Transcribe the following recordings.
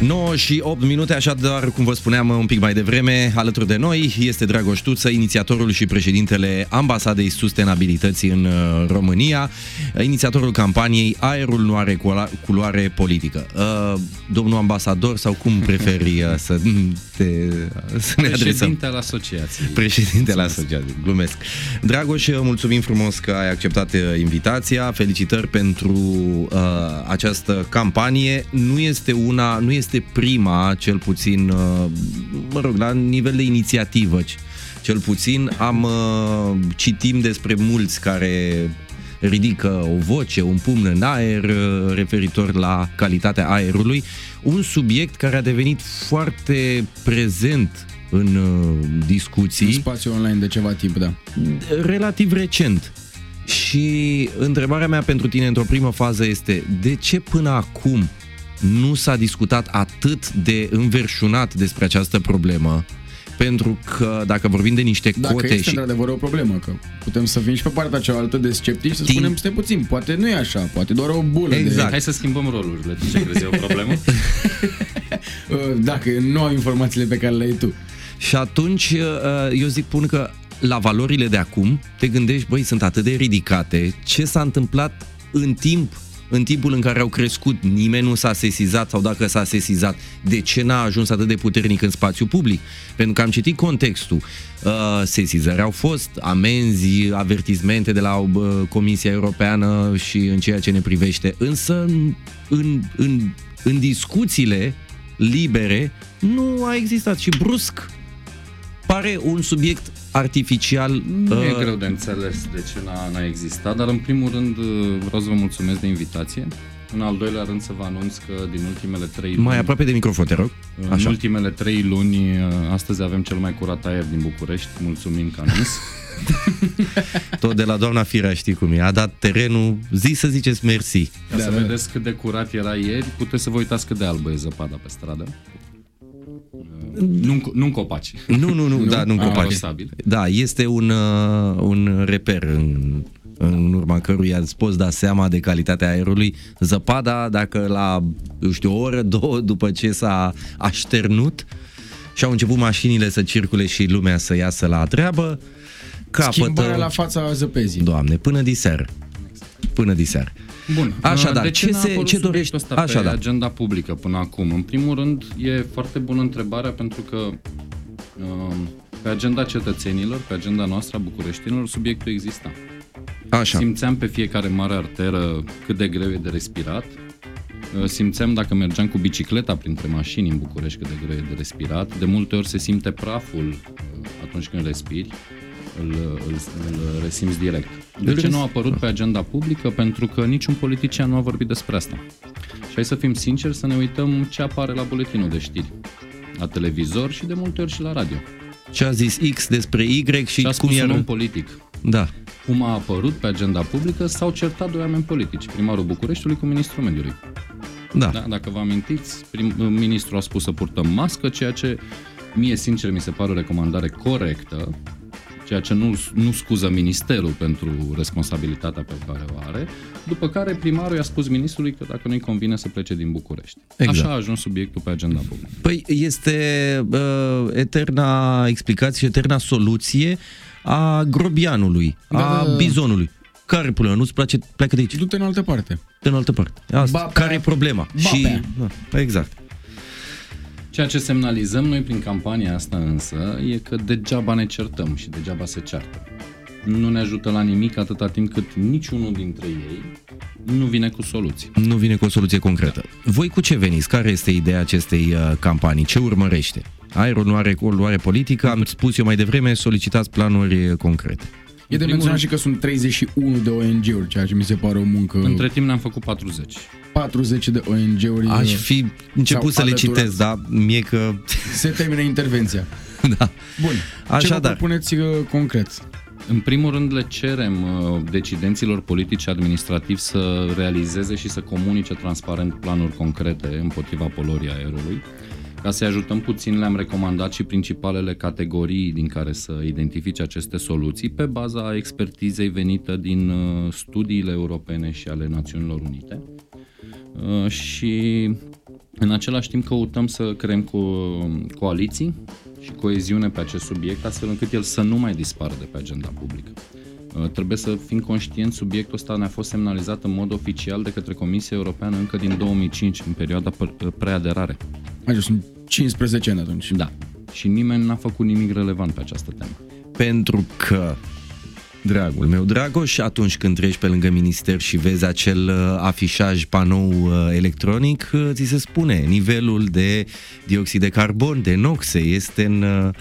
9 și 8 minute, așadar, cum vă spuneam un pic mai devreme, alături de noi este Dragoș Tuță, inițiatorul și președintele Ambasadei Sustenabilității în uh, România, inițiatorul campaniei Aerul nu are culoare politică. Uh, domnul ambasador, sau cum preferi uh, să, te, să ne adresăm? Președintele asociației. Președintele asociației, glumesc. Dragoș, mulțumim frumos că ai acceptat invitația, felicitări pentru uh, această campanie. Nu este una, nu este este prima, cel puțin, uh, mă rog, la nivel de inițiativă, cel puțin, am uh, citim despre mulți care ridică o voce, un pumn în aer uh, referitor la calitatea aerului, un subiect care a devenit foarte prezent în discuții. În spațiu online de ceva timp, da. Relativ recent. Și întrebarea mea pentru tine într-o primă fază este de ce până acum nu s-a discutat atât de înverșunat despre această problemă, pentru că dacă vorbim de niște dacă cote este și... într-adevăr o problemă, că putem să fim și pe partea cealaltă de sceptici să Timp... spunem, stai puțin, poate nu e așa, poate doar o bulă exact. de... Hai să schimbăm rolurile, ce crezi e o problemă? dacă nu am informațiile pe care le ai tu. Și atunci uh, eu zic, pun că la valorile de acum te gândești, băi, sunt atât de ridicate, ce s-a întâmplat în timp în timpul în care au crescut, nimeni nu s-a sesizat sau dacă s-a sesizat, de ce n-a ajuns atât de puternic în spațiu public? Pentru că am citit contextul. Uh, sesizări au fost, amenzi, avertizmente de la uh, Comisia Europeană și în ceea ce ne privește, însă în, în, în, în discuțiile libere nu a existat și brusc pare un subiect artificial. Nu uh... e greu de înțeles de ce n-a, n-a existat, dar în primul rând uh, vreau să vă mulțumesc de invitație. În al doilea rând să vă anunț că din ultimele trei luni... Mai aproape de microfon, te rog. În Așa. ultimele trei luni, uh, astăzi avem cel mai curat aer din București. Mulțumim că anunț. Tot de la doamna Firea știi cum e. A dat terenul, zi să ziceți mersi. Ca da, să da. vedeți cât de curat era ieri, puteți să vă uitați cât de albă e zăpada pe stradă. Nu, nu în copaci. Nu, nu, nu, da, nu în copaci. Da, este un, uh, un reper în, în urma căruia îți poți da seama de calitatea aerului. Zăpada, dacă la, eu știu, o oră, două după ce s-a așternut și au început mașinile să circule și lumea să iasă la treabă, capătă... Schimbarea la fața zăpezii. Doamne, până diseară. Până diseară. Bun. Așadar, de ce, ce, se, ce dorești ăsta Așadar. pe agenda publică până acum? În primul rând, e foarte bună întrebarea pentru că uh, pe agenda cetățenilor, pe agenda noastră a bucureștinilor, subiectul exista. Așa. Simțeam pe fiecare mare arteră cât de greu e de respirat. Uh, simțeam dacă mergeam cu bicicleta printre mașini în București cât de greu e de respirat. De multe ori se simte praful uh, atunci când respiri îl, îl, îl resimți direct. De ce nu a apărut pe agenda publică? Pentru că niciun politician nu a vorbit despre asta. Și hai să fim sinceri, să ne uităm ce apare la buletinul de știri, la televizor și de multe ori și la radio. Ce a zis X despre Y și Ce a cum un om politic. Da. Cum a apărut pe agenda publică, s-au certat doi oameni politici, primarul Bucureștiului cu ministrul mediului. Da. da dacă vă amintiți, prim, ministrul a spus să purtăm mască, ceea ce mie, sincer, mi se pare o recomandare corectă, ceea ce nu, nu scuză ministerul pentru responsabilitatea pe care o are, după care primarul i-a spus ministrului că dacă nu-i convine să plece din București. Exact. Așa a ajuns subiectul pe agenda publică. Păi este uh, eterna explicație și eterna soluție a grobianului, da, a da, da. bizonului. Care e problema? Nu-ți place? Pleacă de aici. Du-te în altă parte. De în altă parte. Asta. Care e problema? Ba și, da, exact. Ceea ce semnalizăm noi prin campania asta însă e că degeaba ne certăm și degeaba se ceartă. Nu ne ajută la nimic atâta timp cât niciunul dintre ei nu vine cu soluții. Nu vine cu o soluție concretă. Voi cu ce veniți? Care este ideea acestei uh, campanii? Ce urmărește? Aerul nu are luare politică, am spus eu mai devreme, solicitați planuri concrete. E de menționat și că sunt 31 de ONG-uri, ceea ce mi se pare o muncă... Între timp ne-am făcut 40. 40 de ONG-uri Aș fi început să le citesc, dar mie că... Se termină intervenția. da. Bun. Așadar. Ce vă propuneți uh, concret? În primul rând le cerem uh, decidenților politici administrativi să realizeze și să comunice transparent planuri concrete împotriva polorii aerului. Ca să-i ajutăm puțin, le-am recomandat și principalele categorii din care să identifice aceste soluții pe baza expertizei venită din uh, studiile europene și ale Națiunilor Unite. Uh, și În același timp căutăm să creăm co- coaliții și coeziune pe acest subiect, astfel încât el să nu mai dispară de pe agenda publică. Uh, trebuie să fim conștienți, subiectul ăsta ne-a fost semnalizat în mod oficial de către Comisia Europeană încă din 2005, în perioada uh, preaderare. Adică sunt 15 ani atunci. Da. Și nimeni n-a făcut nimic relevant pe această temă. Pentru că Dragul meu, Dragoș, atunci când treci pe lângă minister și vezi acel uh, afișaj panou uh, electronic, uh, ți se spune nivelul de dioxid de carbon, de noxe, este în, uh,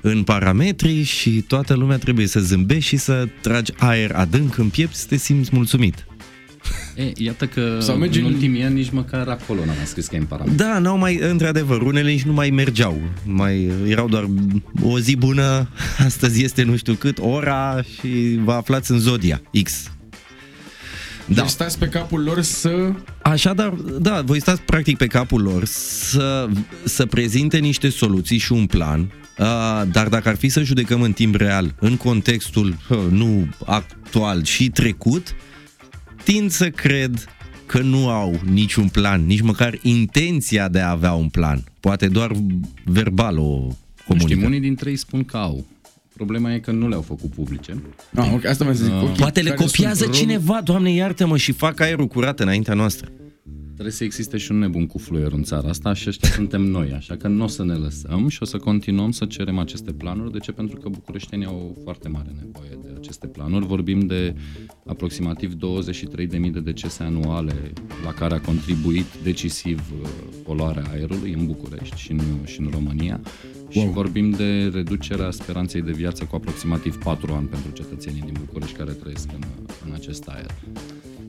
în parametri și toată lumea trebuie să zâmbești și să tragi aer adânc în piept să te simți mulțumit. E, iată că Sau mergi în în- ultimii ani nici măcar acolo n-am mai scris că e în parametri. Da, n-au mai, într-adevăr, unele nici nu mai mergeau. Mai erau doar o zi bună, astăzi este nu știu cât, ora și vă aflați în Zodia X. Da. Deci stați pe capul lor să... Așadar, da, voi stați practic pe capul lor să, să prezinte niște soluții și un plan, uh, dar dacă ar fi să judecăm în timp real, în contextul uh, nu actual și trecut, tind să cred că nu au niciun plan, nici măcar intenția de a avea un plan. Poate doar verbal o Știm, comunică. unii dintre ei spun că au. Problema e că nu le-au făcut publice. Ah, ok, asta mai zic. Ah. ok, Poate le care copiază sunt rol- cineva, Doamne iartă-mă, și fac aerul curat înaintea noastră. Trebuie să existe și un nebun cu fluier în țara asta și ăștia suntem noi, așa că nu o să ne lăsăm și o să continuăm să cerem aceste planuri. De ce? Pentru că bucureștenii au foarte mare nevoie de aceste planuri. Vorbim de aproximativ 23.000 de decese anuale la care a contribuit decisiv uh, poluarea aerului în București și în, și în România. Și vorbim de reducerea speranței de viață cu aproximativ 4 ani pentru cetățenii din București care trăiesc în, în acest aer.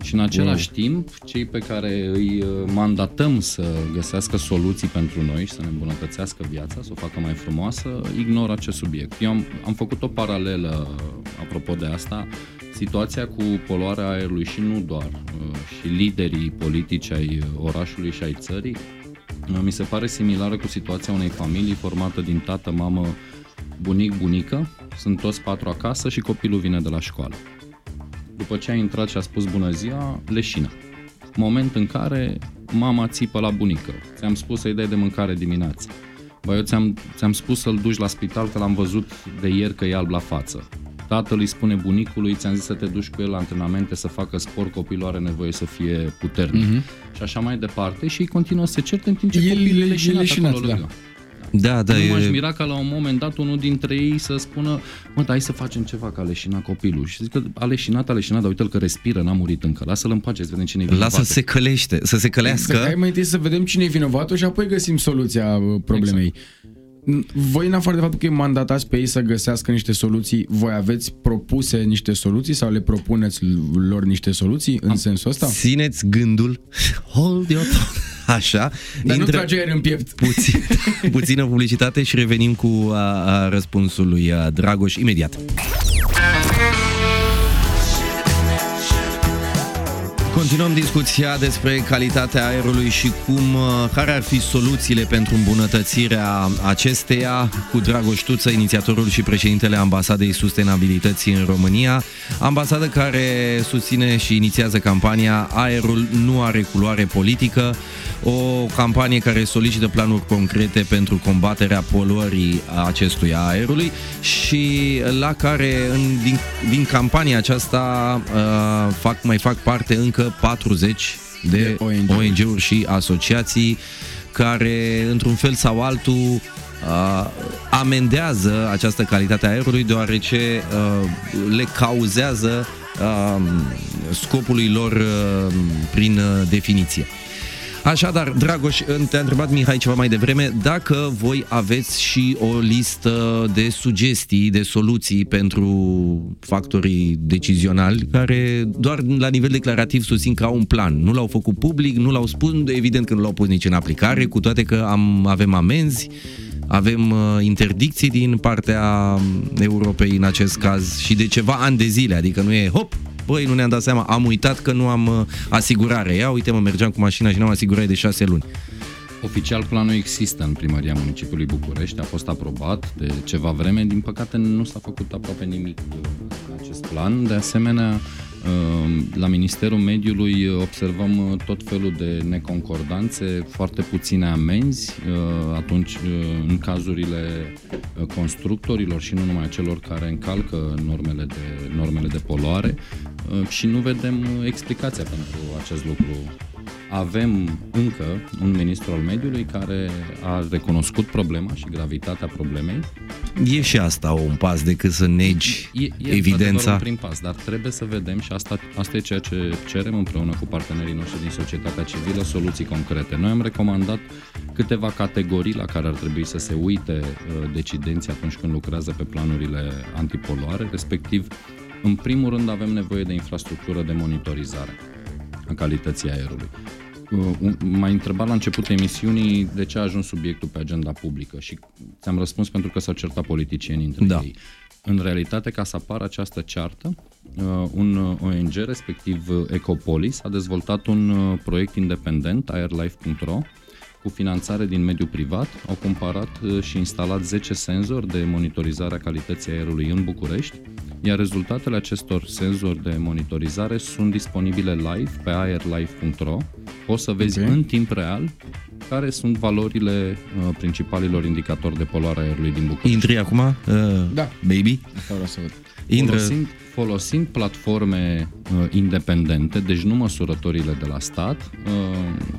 Și în același timp, cei pe care îi uh, mandatăm să găsească soluții pentru noi și să ne îmbunătățească viața, să o facă mai frumoasă, ignoră acest subiect. Eu am, am făcut o paralelă apropo de asta, situația cu poluarea aerului și nu doar, uh, și liderii politici ai orașului și ai țării, uh, mi se pare similară cu situația unei familii formată din tată, mamă, bunic, bunică, sunt toți patru acasă și copilul vine de la școală după ce a intrat și a spus bună ziua, leșină. Moment în care mama țipă la bunică. Ți-am spus să-i dai de mâncare dimineața. Bă, eu ți-am, ți-am spus să-l duci la spital că l-am văzut de ieri că e alb la față. Tatăl îi spune bunicului, ți-am zis să te duci cu el la antrenamente, să facă sport, copilul are nevoie să fie puternic. Mm-hmm. Și așa mai departe și ei continuă să se certe în timp ce El copilul e e leșinat, leșinat, acolo da. lângă. Da, da, nu m-aș e... mira ca la un moment dat unul dintre ei să spună mă, dar hai să facem ceva ca leșina copilul. Și zic că a leșinat, a leșinat, dar uite-l că respiră, n-a murit încă. Lasă-l în pace, să vedem cine e vinovat. Lasă să se călește, să se călească. Să hai mai întâi să vedem cine e vinovatul și apoi găsim soluția uh, problemei. Exact. Voi, în afară de faptul că îi mandatați pe ei să găsească niște soluții, voi aveți propuse niște soluții sau le propuneți lor niște soluții în sensul ăsta? Țineți gândul, hold your thought. Așa. Dar nu trage aer în piept. puțin, puțină publicitate și revenim cu a, a, răspunsul lui a, Dragoș imediat. Continuăm discuția despre calitatea aerului și cum, uh, care ar fi soluțiile pentru îmbunătățirea acesteia. Cu Dragoș Tuță, inițiatorul și președintele Ambasadei Sustenabilității în România, ambasadă care susține și inițiază campania Aerul nu are culoare politică, o campanie care solicită planuri concrete pentru combaterea poluării acestui aerului și la care în, din, din campania aceasta uh, fac, mai fac parte încă 40 de, De ONG-uri. ONG-uri și asociații care, într-un fel sau altul, uh, amendează această calitate a aerului deoarece uh, le cauzează uh, scopului lor uh, prin uh, definiție. Așadar, Dragoș, te-a întrebat Mihai ceva mai devreme dacă voi aveți și o listă de sugestii, de soluții pentru factorii decizionali care doar la nivel declarativ susțin că au un plan. Nu l-au făcut public, nu l-au spus, evident că nu l-au pus nici în aplicare, cu toate că am, avem amenzi, avem uh, interdicții din partea Europei în acest caz și de ceva ani de zile, adică nu e hop, băi, nu ne-am dat seama, am uitat că nu am uh, asigurare. Ia uite mă, mergeam cu mașina și n-am asigurare de șase luni. Oficial planul există în primăria municipiului București, a fost aprobat de ceva vreme, din păcate nu s-a făcut aproape nimic în acest plan. De asemenea, La Ministerul Mediului observăm tot felul de neconcordanțe, foarte puține amenzi atunci în cazurile constructorilor și nu numai celor care încalcă normele de, normele de poluare și nu vedem explicația pentru acest lucru avem încă un ministru al mediului care a recunoscut problema și gravitatea problemei. E și asta un pas decât să negi e, e evidența. un prim pas, dar trebuie să vedem și asta, asta e ceea ce cerem împreună cu partenerii noștri din societatea civilă, soluții concrete. Noi am recomandat câteva categorii la care ar trebui să se uite uh, decidenții atunci când lucrează pe planurile antipoluare, respectiv în primul rând avem nevoie de infrastructură de monitorizare a calității aerului. Uh, m-ai întrebat la începutul emisiunii de ce a ajuns subiectul pe agenda publică și ți-am răspuns pentru că s-au certat politicieni între da. ei. În realitate, ca să apară această ceartă, uh, un ONG, respectiv Ecopolis, a dezvoltat un uh, proiect independent, airlife.ro, cu finanțare din mediul privat, au cumpărat și instalat 10 senzori de monitorizare a calității aerului în București, iar rezultatele acestor senzori de monitorizare sunt disponibile live pe airlife.ro. Poți să vezi okay. în timp real care sunt valorile uh, principalilor indicatori de poluare a aerului din București. Intri acum, uh, da. baby? vreau să văd. Intră... Folosind, folosind platforme uh, independente, deci nu măsurătorile de la stat, uh,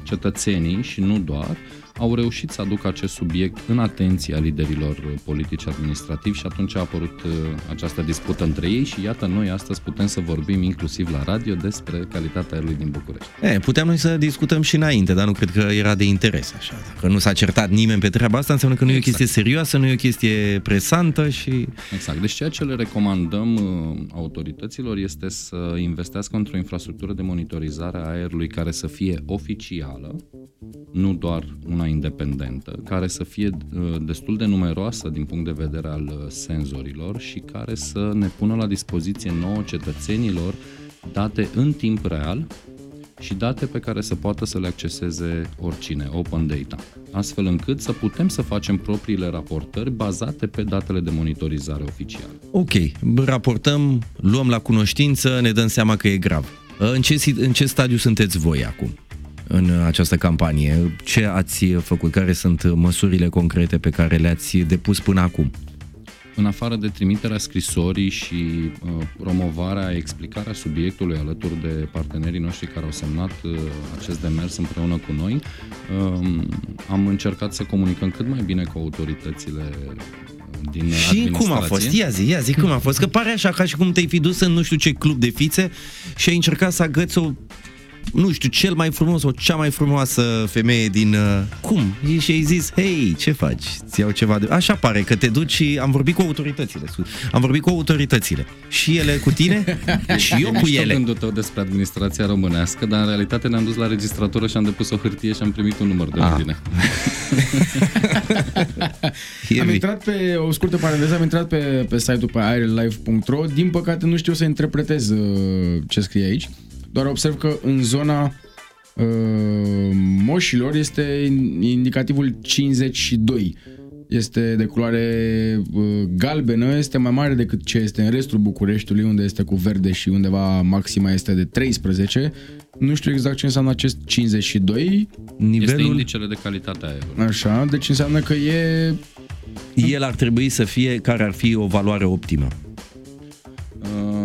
cetățenii și nu doar, au reușit să aducă acest subiect în atenția liderilor politici administrativi și atunci a apărut uh, această dispută între ei și iată noi astăzi putem să vorbim inclusiv la radio despre calitatea aerului din București. E, puteam noi să discutăm și înainte, dar nu cred că era de interes așa. Dacă nu s-a certat nimeni pe treaba asta, înseamnă că nu exact. e o exact. chestie serioasă, nu e o chestie presantă și... Exact. Deci ceea ce le recomandăm uh, autorităților este să investească într-o infrastructură de monitorizare a aerului care să fie oficială, nu doar una independentă, care să fie uh, destul de numeroasă din punct de vedere al uh, senzorilor și care să ne pună la dispoziție nouă cetățenilor date în timp real și date pe care să poată să le acceseze oricine, open data, astfel încât să putem să facem propriile raportări bazate pe datele de monitorizare oficiale. Ok, raportăm, luăm la cunoștință, ne dăm seama că e grav. În ce, în ce stadiu sunteți voi acum? În această campanie. Ce ați făcut? Care sunt măsurile concrete pe care le-ați depus până acum? În afară de trimiterea scrisorii și uh, promovarea, explicarea subiectului alături de partenerii noștri care au semnat uh, acest demers împreună cu noi, uh, am încercat să comunicăm cât mai bine cu autoritățile din Și cum a fost? Ia zi, ia zi cum a fost. Că pare așa ca și cum te-ai fi dus în nu știu ce club de fițe și ai încercat să agăți o nu știu, cel mai frumos sau cea mai frumoasă femeie din... Uh, cum? Și ai zis, hei, ce faci? Ți iau ceva de... Așa pare că te duci și am vorbit cu autoritățile. Am vorbit cu autoritățile. Și ele cu tine și eu cu ele. gândul tău despre administrația românească, dar în realitate ne-am dus la registratură și am depus o hârtie și am primit un număr de ah. ordine. am intrat pe, o scurtă paranteză, am intrat pe, pe site-ul pe airlife.ro Din păcate nu știu să interpretez uh, ce scrie aici doar observ că în zona uh, moșilor este indicativul 52. Este de culoare uh, galbenă, este mai mare decât ce este în restul Bucureștiului, unde este cu verde și undeva maxima este de 13. Nu știu exact ce înseamnă acest 52. Nivelul... Este indicele de calitate a aerului. Așa, deci înseamnă că e... El ar trebui să fie, care ar fi o valoare optimă? Uh,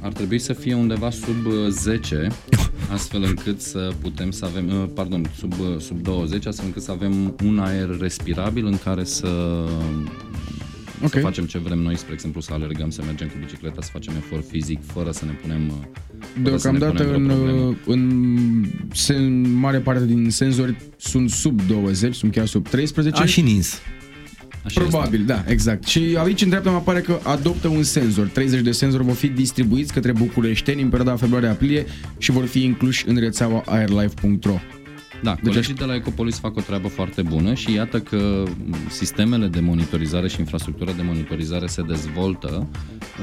ar trebui să fie undeva sub 10, uh, astfel încât să putem să avem, uh, pardon, sub, uh, sub 20, astfel încât să avem un aer respirabil în care să okay. să facem ce vrem noi, spre exemplu, să alergăm, să mergem cu bicicleta, să facem efort fizic, fără să ne punem Deocamdată în, în, în mare parte din senzori sunt sub 20, sunt chiar sub 13. A, și nins. Așa Probabil, este. da, exact. Și aici în dreapta mă apare că adoptă un senzor. 30 de senzori vor fi distribuiți către bucureșteni în perioada februarie-aprilie și vor fi incluși în rețeaua airlife.ro. Da, deci colegii de la Ecopolis fac o treabă foarte bună și iată că sistemele de monitorizare și infrastructura de monitorizare se dezvoltă.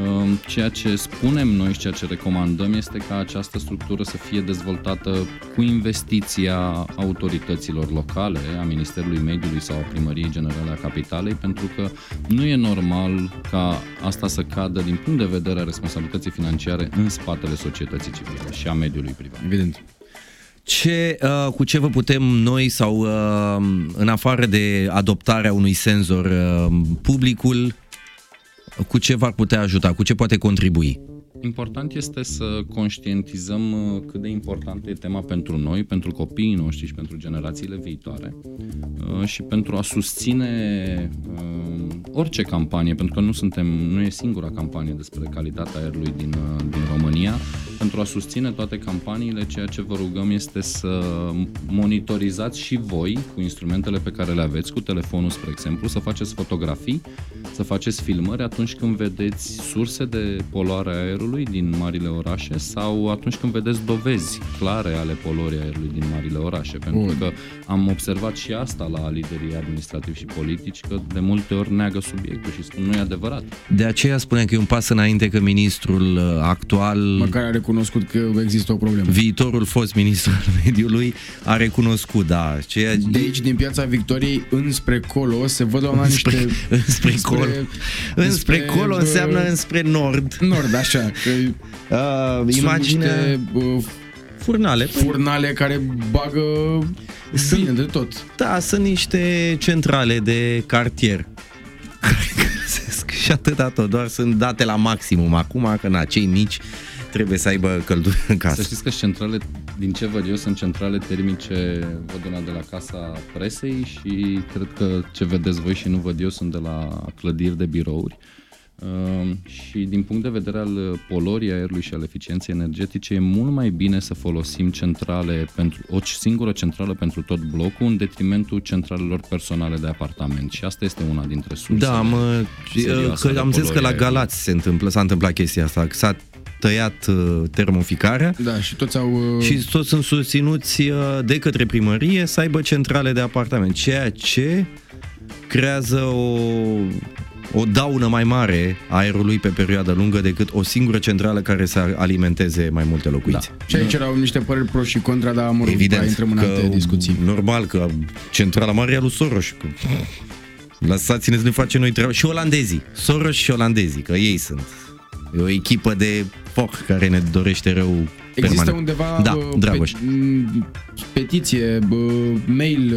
Um, ceea ce spunem noi și ceea ce recomandăm este ca această structură să fie dezvoltată cu investiția autorităților locale, a Ministerului Mediului sau a Primăriei Generale a Capitalei, pentru că nu e normal ca asta să cadă din punct de vedere a responsabilității financiare în spatele societății civile și a mediului privat. Evident. Ce, uh, cu ce vă putem noi sau uh, în afară de adoptarea unui senzor uh, publicul, cu ce v-ar putea ajuta, cu ce poate contribui? Important este să conștientizăm uh, cât de importantă e tema pentru noi, pentru copiii noștri și pentru generațiile viitoare uh, și pentru a susține uh, orice campanie, pentru că nu suntem, nu e singura campanie despre calitatea aerului din, din România, pentru a susține toate campaniile, ceea ce vă rugăm este să monitorizați și voi cu instrumentele pe care le aveți, cu telefonul, spre exemplu, să faceți fotografii, să faceți filmări atunci când vedeți surse de poluare a aerului din marile orașe sau atunci când vedeți dovezi clare ale poluării aerului din marile orașe. Pentru Bun. că am observat și asta la liderii administrativi și politici, că de multe ori neagă subiectul și spun nu e adevărat. De aceea spunem că e un pas înainte că ministrul uh, actual... Măcar a recunoscut că există o problemă. Viitorul fost ministru al mediului a recunoscut, da. Ceea... De aici, din piața Victoriei, înspre colo, se văd la înspre, niște... Înspre, înspre colo. Înspre, înspre colo înseamnă înspre nord. Nord, așa. Că uh, imagine... Niște, uh, furnale. Păi- furnale care bagă sunt, bine de tot. Da, sunt niște centrale de cartier și atâta tot, doar sunt date la maximum acum, că na, cei mici trebuie să aibă căldură în casă. Să știți că centrale, din ce văd eu, sunt centrale termice, văd una de la Casa Presei și cred că ce vedeți voi și nu văd eu sunt de la clădiri de birouri. Ehm, și din punct de vedere al polorii aerului și al eficienței energetice, e mult mai bine să folosim centrale pentru o singură centrală pentru tot blocul în detrimentul centralelor personale de apartament. Și asta este una dintre surse. Da, mă, că am zis că la Galați se întâmplă, s-a întâmplat chestia asta, că s-a tăiat uh, termoficarea. Da, și toți au... Uh... Și toți sunt susținuți uh, de către primărie să aibă centrale de apartament, ceea ce creează o o daună mai mare aerului pe perioadă lungă decât o singură centrală care să alimenteze mai multe locuințe. Da. Și aici erau niște păreri pro și contra, dar mă rog, Evident intrăm în alte discuții. Normal că centrala mare e a lui Soros. Că... Lăsați-ne să ne facem noi treaba. Și olandezii. Soros și olandezii, că ei sunt. E o echipă de foc care ne dorește rău Există permanent. undeva da, Dragoș. petiție, mail?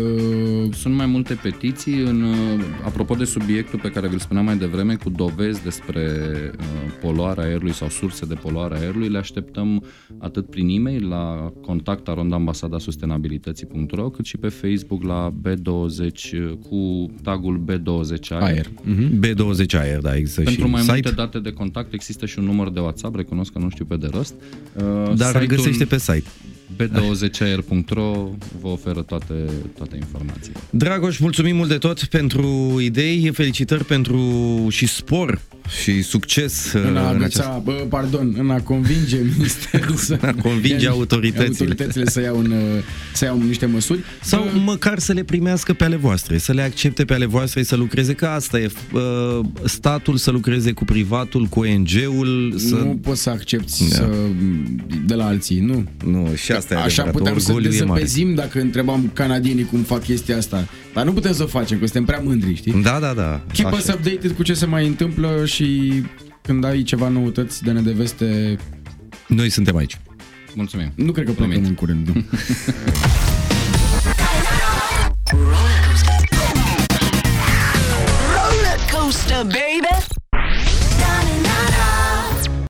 Sunt mai multe petiții. În, apropo de subiectul pe care vi-l spuneam mai devreme, cu dovezi despre poluarea aerului sau surse de poluare a aerului, le așteptăm atât prin e-mail la contact sustenabilității.ro cât și pe Facebook la B20 cu tagul B20 Aer. aer. Mm-hmm. B20 Aer, da, există Pentru și mai site. multe date de contact există și un număr de WhatsApp, recunosc că nu știu pe de rost. Da, dar îl găsește pe site b20air.ro vă oferă toate, toate informațiile. Dragoș, mulțumim mult de tot pentru idei, felicitări pentru și spor și succes în a, în agăța, bă, pardon, în a convinge ministerul să în a convinge autoritățile. autoritățile să iau, în, să iau niște măsuri sau uh, măcar să le primească pe ale voastre, să le accepte pe ale voastre să lucreze că asta e uh, statul să lucreze cu privatul, cu ONG-ul să... Nu poți să accepti da. să, de la alții, nu. Nu, și asta e Așa adevărat, puteam să dezăpezim dacă întrebam canadienii cum fac chestia asta. Dar nu putem să o facem, că suntem prea mândri, știi? Da, da, da. Keep Așa. us updated cu ce se mai întâmplă și când ai ceva noutăți de nedeveste... Noi suntem aici. Mulțumim. Nu cred că plecăm în curând.